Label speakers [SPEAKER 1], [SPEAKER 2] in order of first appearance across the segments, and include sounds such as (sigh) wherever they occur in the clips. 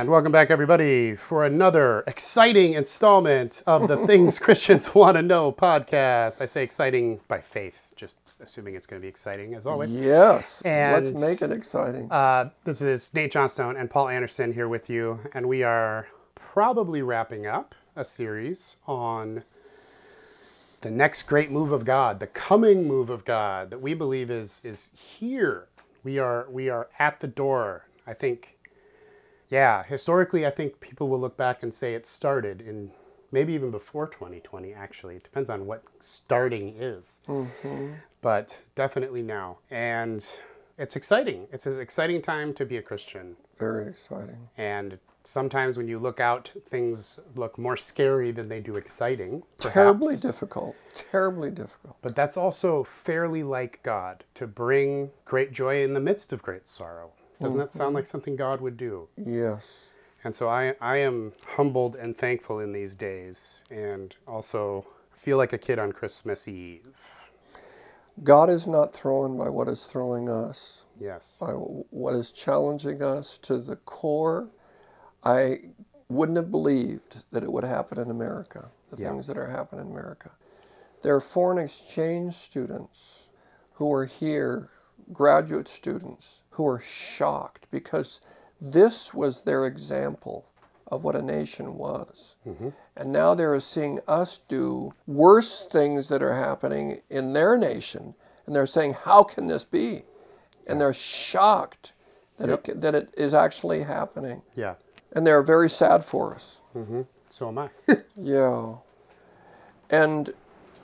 [SPEAKER 1] And welcome back, everybody, for another exciting installment of the Things (laughs) Christians Want to Know podcast. I say exciting by faith, just assuming it's going to be exciting as always.
[SPEAKER 2] Yes.
[SPEAKER 1] And-
[SPEAKER 2] Let's make it exciting.
[SPEAKER 1] Uh, this is Nate Johnstone and Paul Anderson here with you, and we are probably wrapping up a series on the next great move of God, the coming move of God that we believe is is here. We are we are at the door. I think, yeah, historically, I think people will look back and say it started in maybe even before 2020. Actually, it depends on what starting is mm-hmm. but definitely now. And it's exciting. It's an exciting time to be a Christian.
[SPEAKER 2] Very exciting.
[SPEAKER 1] And sometimes when you look out, things look more scary than they do exciting.
[SPEAKER 2] Terribly difficult. Terribly difficult.
[SPEAKER 1] But that's also fairly like God to bring great joy in the midst of great sorrow. Doesn't that sound like mm-hmm. something God would do?
[SPEAKER 2] Yes.
[SPEAKER 1] And so I, I am humbled and thankful in these days and also feel like a kid on Christmas Eve.
[SPEAKER 2] God is not thrown by what is throwing us,
[SPEAKER 1] Yes.
[SPEAKER 2] by what is challenging us to the core. I wouldn't have believed that it would happen in America, the
[SPEAKER 1] Yeah.
[SPEAKER 2] things that are happening in America. There are foreign exchange students who are here, graduate students, who are shocked because this was their example of what a nation was. And now they're seeing us do worse things that are happening in their nation. And they're saying, How can this be? And they're shocked that, it, that it is actually happening.
[SPEAKER 1] Yeah.
[SPEAKER 2] And they're very sad for us.
[SPEAKER 1] So am I. (laughs)
[SPEAKER 2] Yeah. And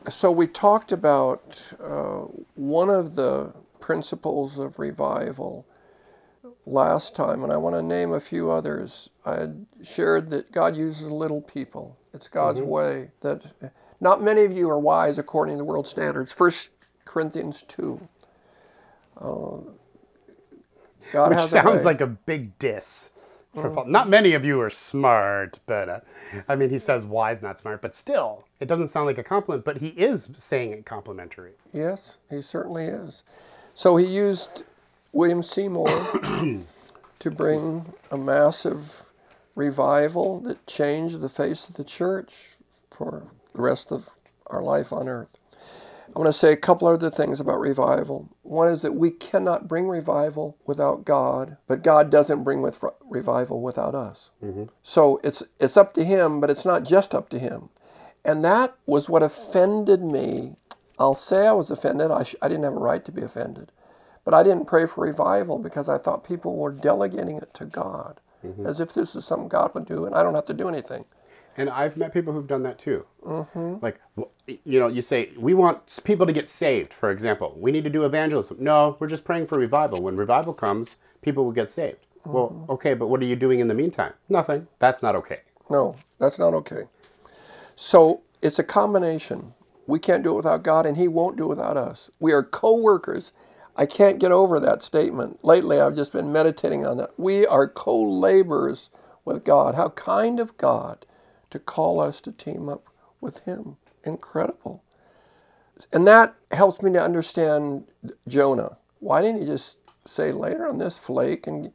[SPEAKER 2] so we talked about uh, one of the principles of revival last time, and I want to name a few others. I had shared that God uses little people. It's God's way that not many of you are wise according to world standards. First Corinthians 2. Uh, God
[SPEAKER 1] Which
[SPEAKER 2] has a
[SPEAKER 1] sounds
[SPEAKER 2] way.
[SPEAKER 1] like a big diss. Paul. Not many of you are smart, but uh, I mean, he says wise, not smart, but still, it doesn't sound like a compliment, but he is saying it complimentary.
[SPEAKER 2] Yes, he certainly is. So he used William Seymour (coughs) to bring a massive revival that changed the face of the church for the rest of our life on earth. I want to say a couple other things about revival. One is that we cannot bring revival without God, but God doesn't bring with revival without us. Mm-hmm. So it's it's up to him, but it's not just up to him. And that was what offended me. I'll say I was offended. I, sh- I didn't have a right to be offended. But I didn't pray for revival because I thought people were delegating it to God mm-hmm. as if this is something God would do and I don't have to do anything.
[SPEAKER 1] And I've met people who've done that too. Mm-hmm. Like, you know, you say, we want people to get saved, for example. We need to do evangelism. No, we're just praying for revival. When revival comes, people will get saved. Well, mm-hmm. okay, but what are you doing in the meantime? Nothing. That's not okay.
[SPEAKER 2] No, that's not okay. So it's a combination. We can't do it without God, and He won't do it without us. We are co workers. I can't get over that statement. Lately, I've just been meditating on that. We are co laborers with God. How kind of God to call us to team up with Him. Incredible. And that helps me to understand Jonah. Why didn't he just say later on this flake and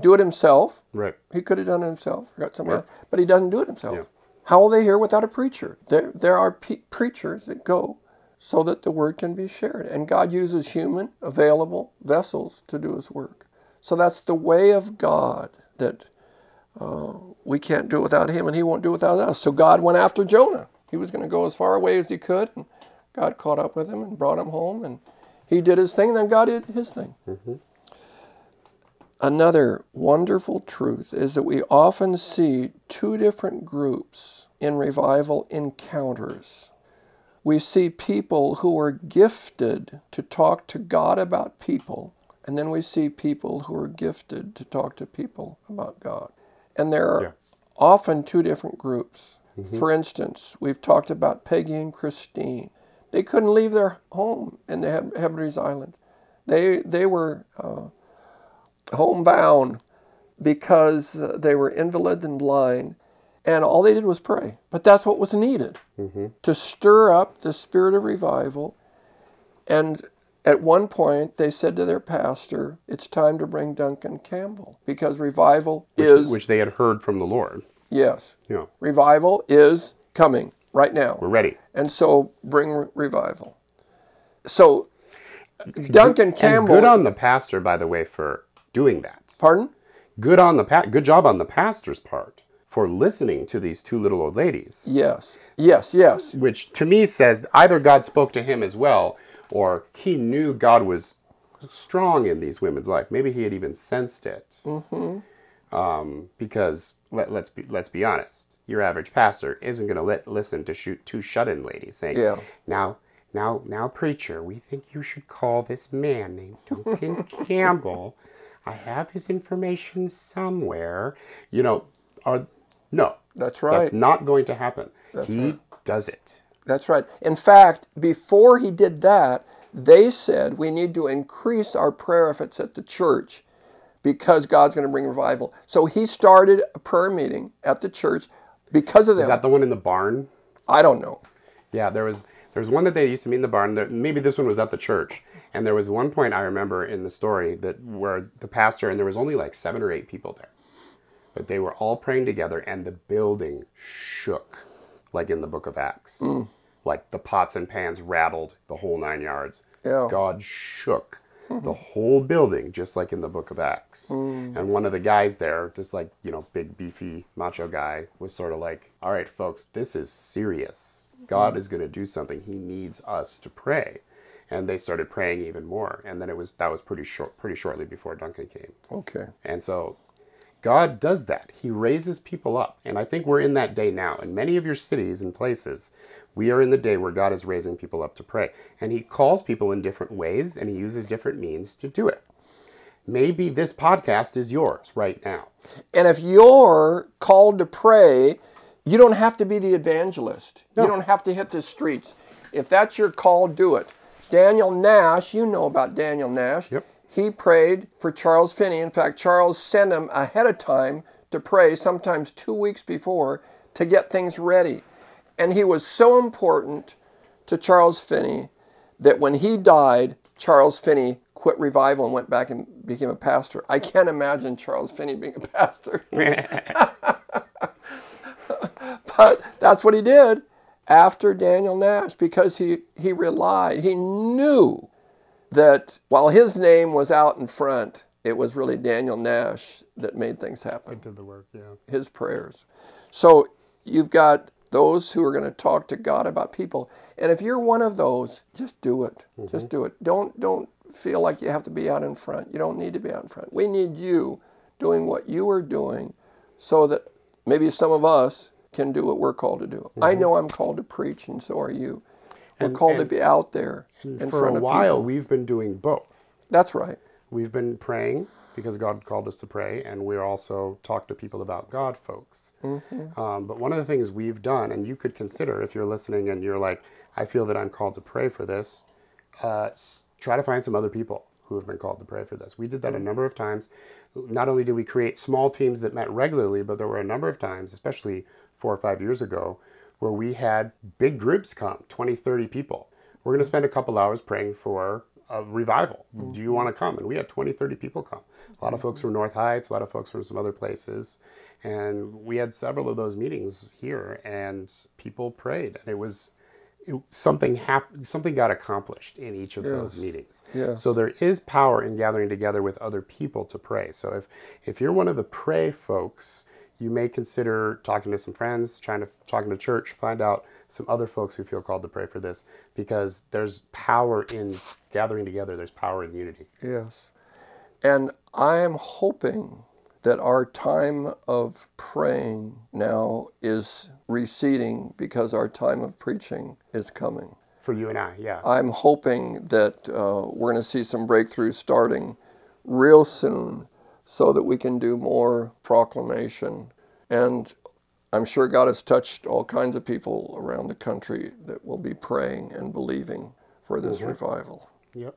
[SPEAKER 2] do it himself?
[SPEAKER 1] Right.
[SPEAKER 2] He could have done it himself, got somebody else, but he doesn't do it himself.
[SPEAKER 1] Yeah.
[SPEAKER 2] How will they hear without a preacher? There, there are pe- preachers that go so that the word can be shared. And God uses human, available vessels to do his work. So that's the way of God that uh, we can't do it without him, and he won't do it without us. So God went after Jonah. He was going to go as far away as he could, and God caught up with him and brought him home, and he did his thing, and then God did his thing. Another wonderful truth is that we often see two different groups in revival encounters. We see people who are gifted to talk to God about people, and then we see people who are gifted to talk to people about God. And there are
[SPEAKER 1] Yeah.
[SPEAKER 2] often two different groups. For instance, we've talked about Peggy and Christine. They couldn't leave their home in the Heb- Hebrides Island. They, they were uh, homebound because they were invalid and blind, and all they did was pray. But that's what was needed mm-hmm. to stir up the spirit of revival. And At one point, they said to their pastor, It's time to bring Duncan Campbell because revival is,
[SPEAKER 1] which they had heard from the Lord.
[SPEAKER 2] yes,
[SPEAKER 1] know,
[SPEAKER 2] revival is coming right now.
[SPEAKER 1] we're ready.
[SPEAKER 2] And so bring re- revival. So Duncan
[SPEAKER 1] And
[SPEAKER 2] Campbell,
[SPEAKER 1] good on the pastor, by the way, for doing that.
[SPEAKER 2] pardon?
[SPEAKER 1] Good on the pa- good job on the pastor's part for listening to these two little old ladies.
[SPEAKER 2] Yes, yes, yes.
[SPEAKER 1] which to me says either God spoke to him as well, or he knew God was strong in these women's life. Maybe he had even sensed it. Mm-hmm. Um, because let, let's be let's be honest, your average pastor isn't going to let listen to shoot two shut-in ladies saying,
[SPEAKER 2] Yeah.
[SPEAKER 1] "Now, now, now, preacher, we think you should call this man named Duncan Campbell. I have his information somewhere." You know, are no,
[SPEAKER 2] That's right.
[SPEAKER 1] that's not going to happen. he does it.
[SPEAKER 2] That's right. In fact, before he did that, they said we need to increase our prayer efforts at the church because God's going to bring revival. So he started a prayer meeting at the church because of
[SPEAKER 1] Is
[SPEAKER 2] them.
[SPEAKER 1] that the one in the barn?
[SPEAKER 2] I don't know.
[SPEAKER 1] Yeah, there was there was one that they used to meet in the barn. There, maybe this one was at the church. And there was one point I remember in the story that where the pastor and there was only like seven or eight people there, but they were all praying together, and the building shook, like in the Book of Acts. Mm. Like the pots and pans rattled the whole nine yards.
[SPEAKER 2] Yeah.
[SPEAKER 1] God shook hmm. the whole building, just like in the Book of Acts. Mm. And one of the guys there, this like you know big beefy macho guy, was sort of like, "All right, folks, this is serious. God mm-hmm. is going to do something. He needs us to pray." And they started praying even more. And then it was that was pretty short, pretty shortly before Duncan came.
[SPEAKER 2] Okay.
[SPEAKER 1] And so God does that. He raises people up. And I think we're in that day now. In many of your cities and places, we are in the day where God is raising people up to pray. And He calls people in different ways and He uses different means to do it. Maybe this podcast is yours right now.
[SPEAKER 2] And if you're called to pray, you don't have to be the evangelist. You don't have to hit the streets. If that's your call, do it. Daniel Nash, you know about Daniel Nash.
[SPEAKER 1] Yep.
[SPEAKER 2] He prayed for Charles Finney. In fact, Charles sent him ahead of time to pray, sometimes two weeks before, to get things ready. And he was so important to Charles Finney that when he died, Charles Finney quit revival and went back and became a pastor. I can't imagine Charles Finney being a (laughs) pastor. (laughs) but that's what he did after Daniel Nash because he, he relied, he knew that while his name was out in front, it was really Daniel Nash that made things happen, I
[SPEAKER 1] Did the work, yeah.
[SPEAKER 2] his prayers. So you've got those who are going to talk to God about people. And if you're one of those, just do it. Just mm-hmm. do it. Don't don't feel like you have to be out in front. You don't need to be out in front. We need you doing what you are doing so that maybe some of us can do what we're called to do. I know I'm called to preach and so are you. We're called to be out there in
[SPEAKER 1] For
[SPEAKER 2] front
[SPEAKER 1] a while,
[SPEAKER 2] people.
[SPEAKER 1] we've been doing both.
[SPEAKER 2] That's right.
[SPEAKER 1] We've been praying because God called us to pray, and we're also talk to people about God, folks. Um, but one of the things we've done, and you could consider if you're listening and you're like, I feel that I'm called to pray for this, uh, try to find some other people who have been called to pray for this. We did that a number of times. Not only did we create small teams that met regularly, but there were a number of times, especially four or five years ago, where we had big groups come 20, 30 people. We're going to spend a couple hours praying for a revival. Do you want to come? And we had 20, 30 people come. A lot of folks from North Heights, a lot of folks from some other places. And we had several of those meetings here, and people prayed. And it was it, something happened, something got accomplished in each of those meetings.
[SPEAKER 2] Yes.
[SPEAKER 1] So there is power in gathering together with other people to pray. So if if you're one of the pray folks, you may consider talking to some friends, trying to talking to church, find out some other folks who feel called to pray for this because there's power in gathering together. There's power in unity.
[SPEAKER 2] Yes. And I am hoping that our time of praying now is receding because our time of preaching is coming.
[SPEAKER 1] For you and I, yeah.
[SPEAKER 2] I'm hoping that uh, we're going to see some breakthroughs starting real soon so that we can do more proclamation. And I'm sure God has touched all kinds of people around the country that will be praying and believing for this mm-hmm. revival.
[SPEAKER 1] Yep.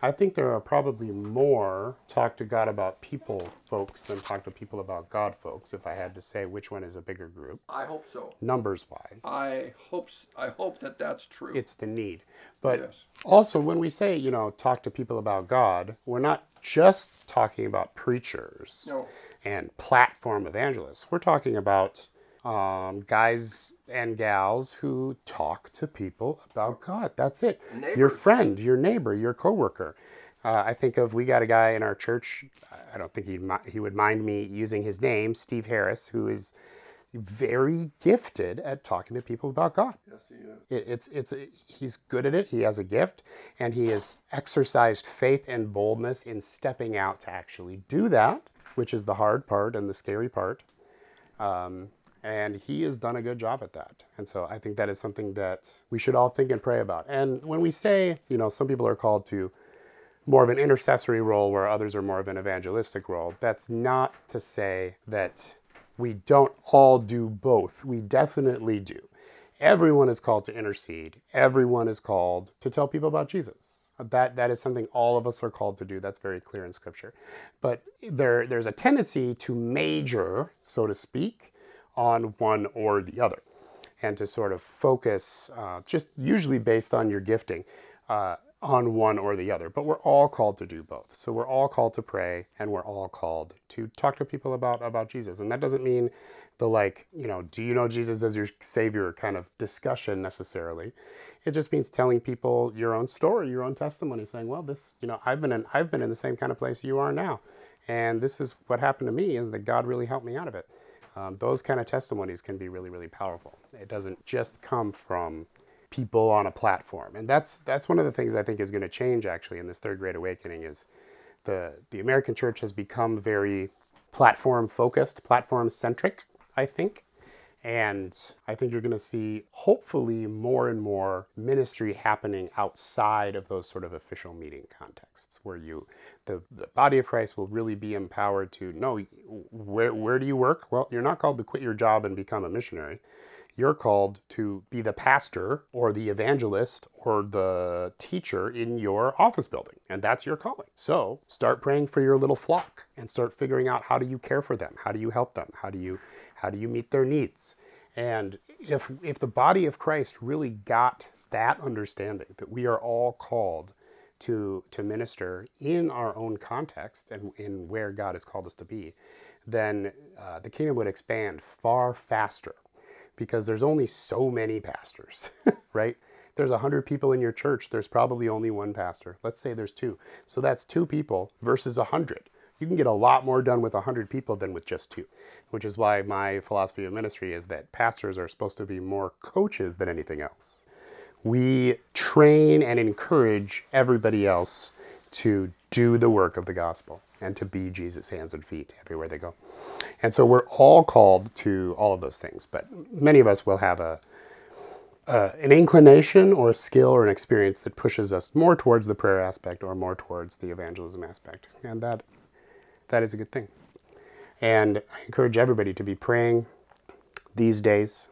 [SPEAKER 1] I think there are probably more talk to God about people folks than talk to people about God folks, if I had to say which one is a bigger group,
[SPEAKER 2] I hope so.
[SPEAKER 1] numbers wise.
[SPEAKER 2] I hope I hope that that's true.
[SPEAKER 1] It's the need. But
[SPEAKER 2] Yes.
[SPEAKER 1] also, when we say, you know, talk to people about God, we're not just talking about preachers
[SPEAKER 2] No.
[SPEAKER 1] and platform evangelists. We're talking about um, guys and gals who talk to people about God. That's it. Your friend, your neighbor, your coworker. Uh, I think of we got a guy in our church. I don't think he'd he would mind me using his name, Steve Harris, who is very gifted at talking to people about God.
[SPEAKER 2] Yes, he is.
[SPEAKER 1] It, it's it's he's good at it. He has a gift, and he has exercised faith and boldness in stepping out to actually do that, which is the hard part and the scary part. Um, and he has done a good job at that. And so I think that is something that we should all think and pray about. And when we say, you know, some people are called to more of an intercessory role where others are more of an evangelistic role, that's not to say that we don't all do both. We definitely do. Everyone is called to intercede. Everyone is called to tell people about Jesus. That that is something all of us are called to do. That's very clear in Scripture. But there there's a tendency to major, so to speak, on one or the other, and to sort of focus, uh, just usually based on your gifting, uh, on one or the other. But we're all called to do both. So we're all called to pray, and we're all called to talk to people about about Jesus. And that doesn't mean the like, you know, do you know Jesus as your savior kind of discussion necessarily. It just means telling people your own story, your own testimony, saying, "Well, this, you know, I've been in I've been in the same kind of place you are now, and this is what happened to me is that God really helped me out of it." Um, those kind of testimonies can be really, really powerful. It doesn't just come from people on a platform, and that's that's one of the things I think is going to change actually in this third great awakening is the the American church has become very platform focused, platform centric. I think, and I think you're going to see hopefully more and more ministry happening outside of those sort of official meeting contexts where you the, the body of Christ will really be empowered to know where where do you work? Well, you're not called to quit your job and become a missionary. You're called to be the pastor or the evangelist or the teacher in your office building, and that's your calling. So start praying for your little flock and start figuring out how do you care for them? How do you help them? How do you how do you meet their needs? And if if the body of Christ really got that understanding that we are all called to to minister in our own context and in where God has called us to be, then uh, the kingdom would expand far faster because there's only so many pastors, (laughs) right? There's 100 people in your church, there's probably only one pastor. Let's say there's two. So that's two people versus 100. You can get a lot more done with 100 people than with just two, which is why my philosophy of ministry is that pastors are supposed to be more coaches than anything else. We train and encourage everybody else to do the work of the gospel and to be Jesus' hands and feet everywhere they go. And so we're all called to all of those things, but many of us will have a uh, an inclination or a skill or an experience that pushes us more towards the prayer aspect or more towards the evangelism aspect, and that that is a good thing. And I encourage everybody to be praying these days.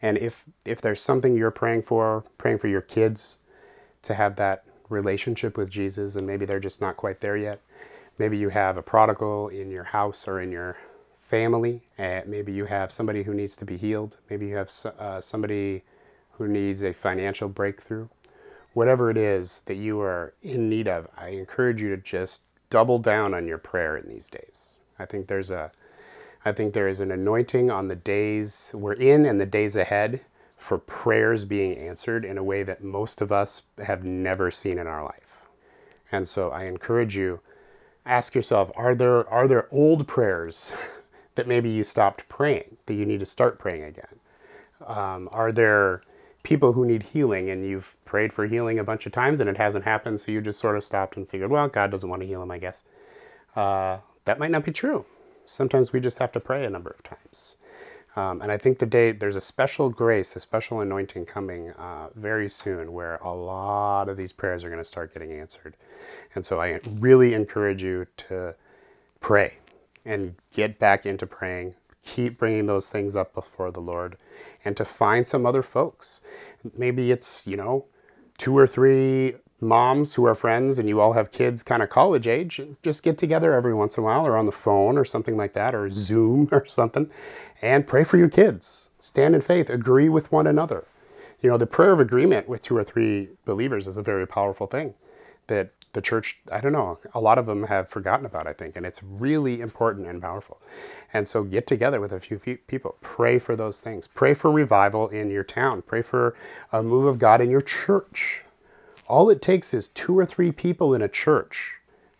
[SPEAKER 1] And if if there's something you're praying for, praying for your kids to have that relationship with Jesus, and maybe they're just not quite there yet. Maybe you have a prodigal in your house or in your family. Uh, maybe you have somebody who needs to be healed. Maybe you have uh, somebody who needs a financial breakthrough. Whatever it is that you are in need of, I encourage you to just double down on your prayer in these days. I think there's a I think there is an anointing on the days we're in and the days ahead for prayers being answered in a way that most of us have never seen in our life. And so I encourage you ask yourself are there are there old prayers (laughs) that maybe you stopped praying that you need to start praying again? Um, are there people who need healing and you've prayed for healing a bunch of times and it hasn't happened, so you just sort of stopped and figured, well, God doesn't want to heal him, I guess. Uh, that might not be true. Sometimes we just have to pray a number of times. Um, and I think the day there's a special grace, a special anointing coming uh, very soon where a lot of these prayers are going to start getting answered. And so I really encourage you to pray and get back into praying. Keep bringing those things up before the Lord and to find some other folks. Maybe it's, you know, two or three moms who are friends and you all have kids kind of college age, just get together every once in a while or on the phone or something like that or Zoom (laughs) or something and pray for your kids. Stand in faith, agree with one another. You know, the prayer of agreement with two or three believers is a very powerful thing that the church, I don't know, a lot of them have forgotten about, I think, and it's really important and powerful. And so get together with a few people, pray for those things. Pray for revival in your town, pray for a move of God in your church. All it takes is two or three people in a church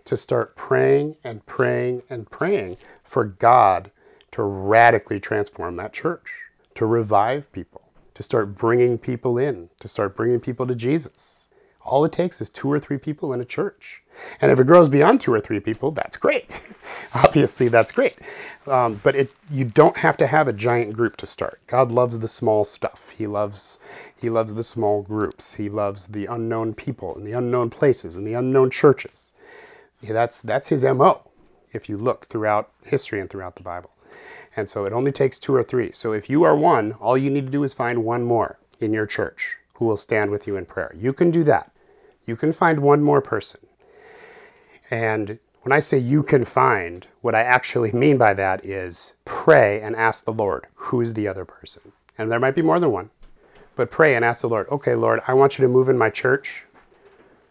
[SPEAKER 1] to start praying and praying and praying for God to radically transform that church, to revive people, to start bringing people in, to start bringing people to Jesus. All it takes is two or three people in a church. And if it grows beyond two or three people, that's great. (laughs) Obviously, that's great. Um, but it, you don't have to have a giant group to start. God loves the small stuff. He loves, he loves the small groups. He loves the unknown people and the unknown places and the unknown churches. Yeah, that's, that's his MO if you look throughout history and throughout the Bible. And so it only takes two or three. So if you are one, all you need to do is find one more in your church who will stand with you in prayer. You can do that. You can find one more person. And when I say you can find, what I actually (laughs) mean by that is pray and ask the Lord, who is the other person? And there might be more than one, but pray and ask the Lord, okay, Lord, I want you to move in my church.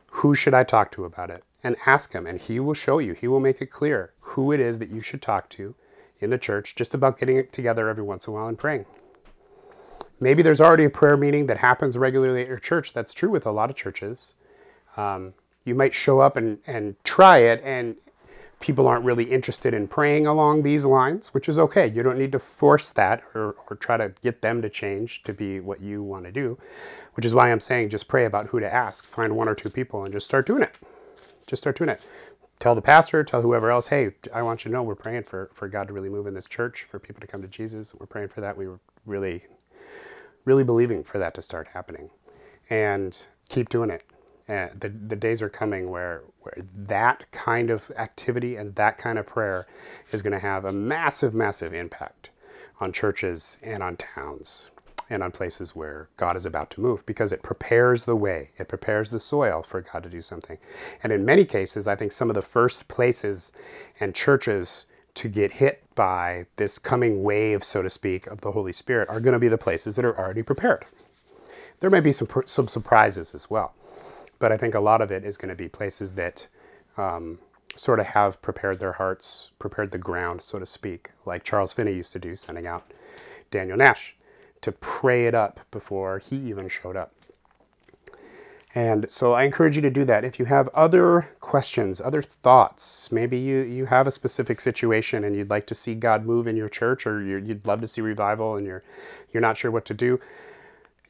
[SPEAKER 1] Who should I talk to about it? And ask him, and he will show you, he will make it clear who it is that you should talk to in the church, just about getting it together every once in a while and praying. Maybe there's already a prayer meeting that happens regularly at your church. That's true with a lot of churches. Um, you might show up and, and try it, and people aren't really interested in praying along these lines, which is okay. You don't need to force that or, or try to get them to change to be what you want to do, which is why I'm saying just pray about who to ask. Find one or two people and just start doing it. Just start doing it. Tell the pastor, tell whoever else, hey, I want you to know we're praying for, for God to really move in this church, for people to come to Jesus. We're praying for that. We were really, really believing for that to start happening. And keep doing it and the, the days are coming where, where that kind of activity and that kind of prayer is going to have a massive, massive impact on churches and on towns and on places where God is about to move because it prepares the way, it prepares the soil for God to do something. And in many cases, I think some of the first places and churches to get hit by this coming wave, so to speak, of the Holy Spirit are going to be the places that are already prepared. There may be some, some surprises as well. But I think a lot of it is going to be places that um, sort of have prepared their hearts, prepared the ground, so to speak, like Charles Finney used to do, sending out Daniel Nash to pray it up before he even showed up. And so I encourage you to do that. If you have other questions, other thoughts, maybe you, you have a specific situation and you'd like to see God move in your church or you'd love to see revival and you're, you're not sure what to do,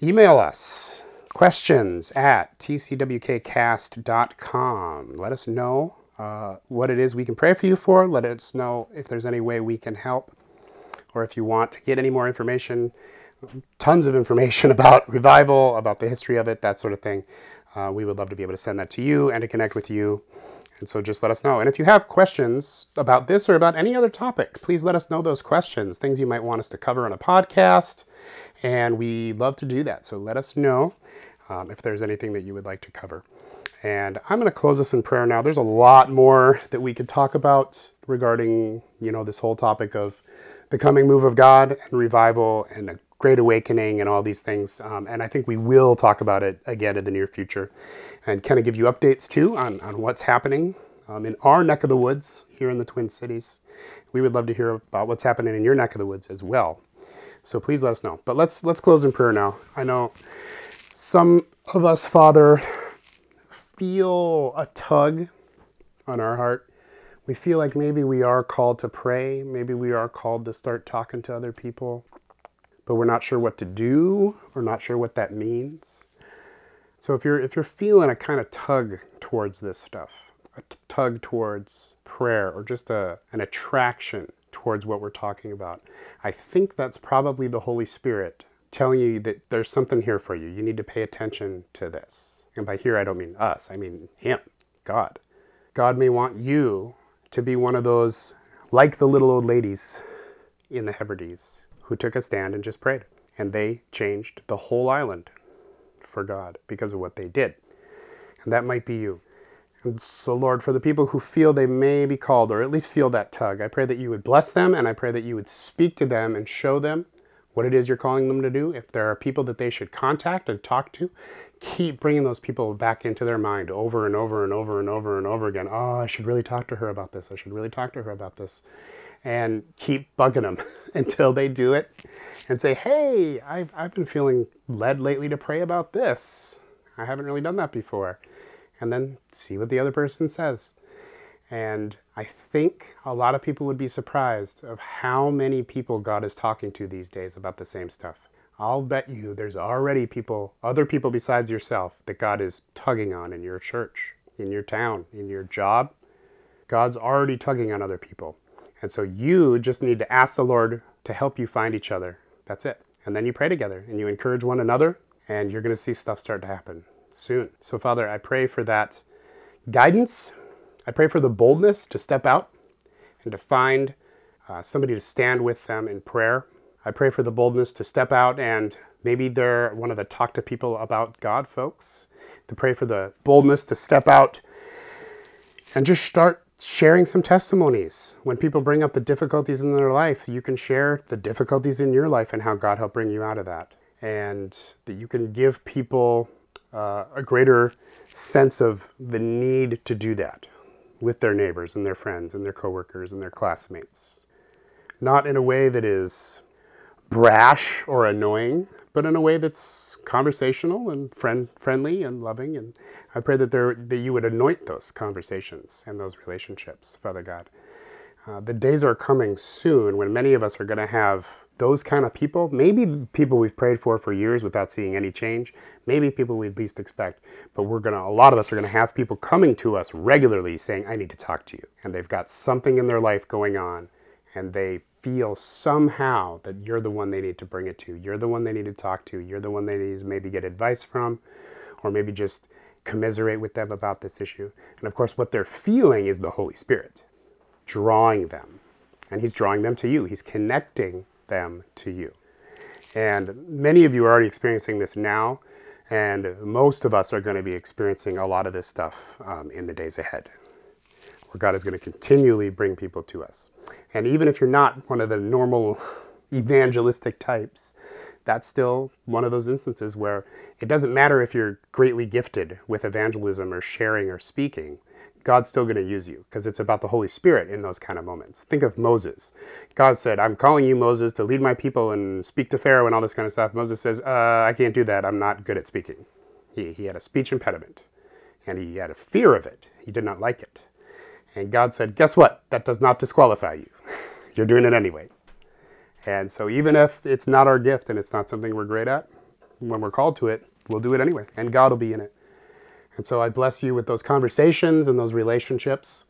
[SPEAKER 1] email us questions at tcwkcast.com. Let us know uh, what it is we can pray for you for. Let us know if there's any way we can help, or if you want to get any more information, tons of information (laughs) about revival, about the history of it, that sort of thing. Uh, we would love to be able to send that to you and to connect with you. And so just let us know. And if you have questions about this or about any other topic, please let us know those questions, things you might want us to cover on a podcast. And we love to do that. So let us know um, if there's anything that you would like to cover. And I'm going to close this in prayer now. There's a lot more that we could talk about regarding, you know, this whole topic of the coming move of God and revival and great awakening and all these things. Um, and I think we will talk about it again in the near future and kind of give you updates too on, on what's happening um, in our neck of the woods here in the Twin Cities. We would love to hear about what's happening in your neck of the woods as well. So please let us know. But let's let's close in prayer now. I know some of us, Father, feel a tug on our heart. We feel like maybe we are called to pray, maybe we are called to start talking to other people, but we're not sure what to do, we're not sure what that means. So if you're if you're feeling a kind of tug towards this stuff, a t- tug towards prayer or just a an attraction towards what we're talking about, I think that's probably the Holy Spirit telling you that there's something here for you. You need to pay attention to this. And by here, I don't mean us, I mean Him, God. God may want you to be one of those, like the little old ladies in the Hebrides, who took a stand and just prayed. And they changed the whole island for God because of what they did. And that might be you. And so, Lord, for the people who feel they may be called, or at least feel that tug, I pray that you would bless them and I pray that you would speak to them and show them what it is you're calling them to do. If there are people that they should contact and talk to, keep bringing those people back into their mind over and over and over and over and over again. Oh, I should really talk to her about this. I should really talk to her about this. And keep bugging them (laughs) until they do it and say, hey, I've, I've been feeling led lately to pray about this. I haven't really done that before. And then see what the other person says. And I think a lot of people would be surprised of how many people God is talking to these days about the same stuff. I'll bet you there's already people, other people besides yourself, that God is tugging on in your church, in your town, in your job. God's already tugging on other people. And so you just need to ask the Lord to help you find each other. That's it. And then you pray together and you encourage one another, and you're going to see stuff start to happen soon. So, Father, I pray for that guidance. I pray for the boldness to step out and to find uh, somebody to stand with them in prayer. I pray for the boldness to step out and maybe they're one of the talk to people about God folks. To pray for the boldness to step out and just start sharing some testimonies. When people bring up the difficulties in their life, you can share the difficulties in your life and how God helped bring you out of that. And that you can give people uh, a greater sense of the need to do that with their neighbors and their friends and their coworkers and their classmates. Not in a way that is brash or annoying, but in a way that's conversational and friend friendly and loving. And I pray that there that you would anoint those conversations and those relationships, Father God. Uh, the days are coming soon when many of us are going to have those kind of people, maybe people we've prayed for for years without seeing any change, maybe people we least expect, but we're going to, a lot of us are going to have people coming to us regularly saying, I need to talk to you. And they've got something in their life going on and they feel somehow that you're the one they need to bring it to. You're the one they need to talk to. You're the one they need to maybe get advice from or maybe just commiserate with them about this issue. And of course, what they're feeling is the Holy Spirit drawing them. And He's drawing them to you, He's connecting them to you. And many of you are already experiencing this now, and most of us are going to be experiencing a lot of this stuff um, in the days ahead, where God is going to continually bring people to us. And even if you're not one of the normal (laughs) evangelistic types, that's still one of those instances where it doesn't matter if you're greatly gifted with evangelism or sharing or speaking. God's still going to use you because it's about the Holy Spirit in those kind of moments. Think of Moses. God said, I'm calling you, Moses, to lead my people and speak to Pharaoh and all this kind of stuff. Moses says, uh, I can't do that. I'm not good at speaking. He, he had a speech impediment and he had a fear of it. He did not like it. And God said, Guess what? That does not disqualify you. (laughs) You're doing it anyway. And so, even if it's not our gift and it's not something we're great at, when we're called to it, we'll do it anyway. And God will be in it. And so I bless you with those conversations and those relationships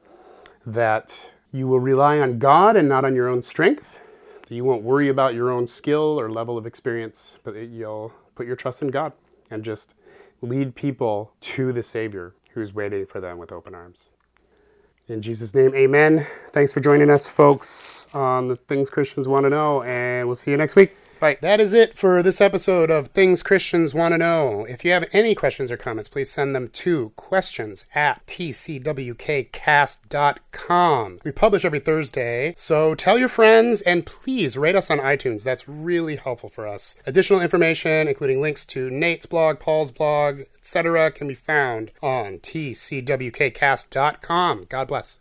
[SPEAKER 1] that you will rely on God and not on your own strength. That you won't worry about your own skill or level of experience, but you'll put your trust in God and just lead people to the Savior who's waiting for them with open arms. In Jesus' name, amen. Thanks for joining us, folks, on the Things Christians Want to Know, and we'll see you next week. Bye. That is it for this episode of Things Christians Want to Know. If you have any questions or comments, please send them to questions at tcwkcast.com. We publish every Thursday, so tell your friends and please rate us on iTunes. That's really helpful for us. Additional information, including links to Nate's blog, Paul's blog, etc., can be found on tcwkcast.com. God bless.